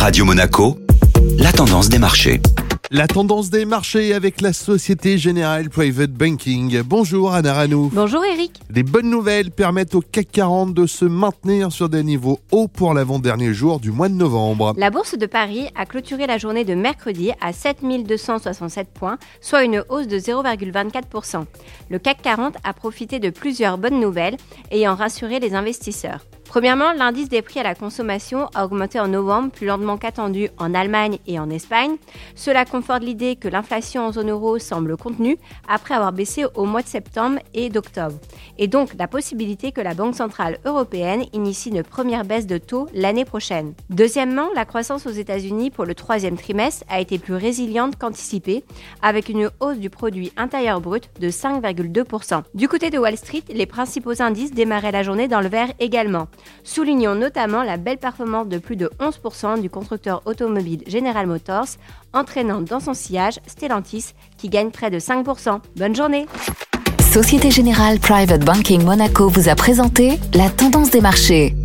Radio Monaco, la tendance des marchés. La tendance des marchés avec la Société Générale Private Banking. Bonjour Anna Ranou. Bonjour Eric. Les bonnes nouvelles permettent au CAC 40 de se maintenir sur des niveaux hauts pour l'avant-dernier jour du mois de novembre. La bourse de Paris a clôturé la journée de mercredi à 7267 points, soit une hausse de 0,24%. Le CAC 40 a profité de plusieurs bonnes nouvelles ayant rassuré les investisseurs. Premièrement, l'indice des prix à la consommation a augmenté en novembre plus lentement qu'attendu en Allemagne et en Espagne. Cela conforte l'idée que l'inflation en zone euro semble contenue après avoir baissé au mois de septembre et d'octobre. Et donc la possibilité que la Banque Centrale Européenne initie une première baisse de taux l'année prochaine. Deuxièmement, la croissance aux États-Unis pour le troisième trimestre a été plus résiliente qu'anticipée, avec une hausse du produit intérieur brut de 5,2%. Du côté de Wall Street, les principaux indices démarraient la journée dans le vert également. Soulignons notamment la belle performance de plus de 11% du constructeur automobile General Motors, entraînant dans son sillage Stellantis qui gagne près de 5%. Bonne journée Société Générale Private Banking Monaco vous a présenté la tendance des marchés.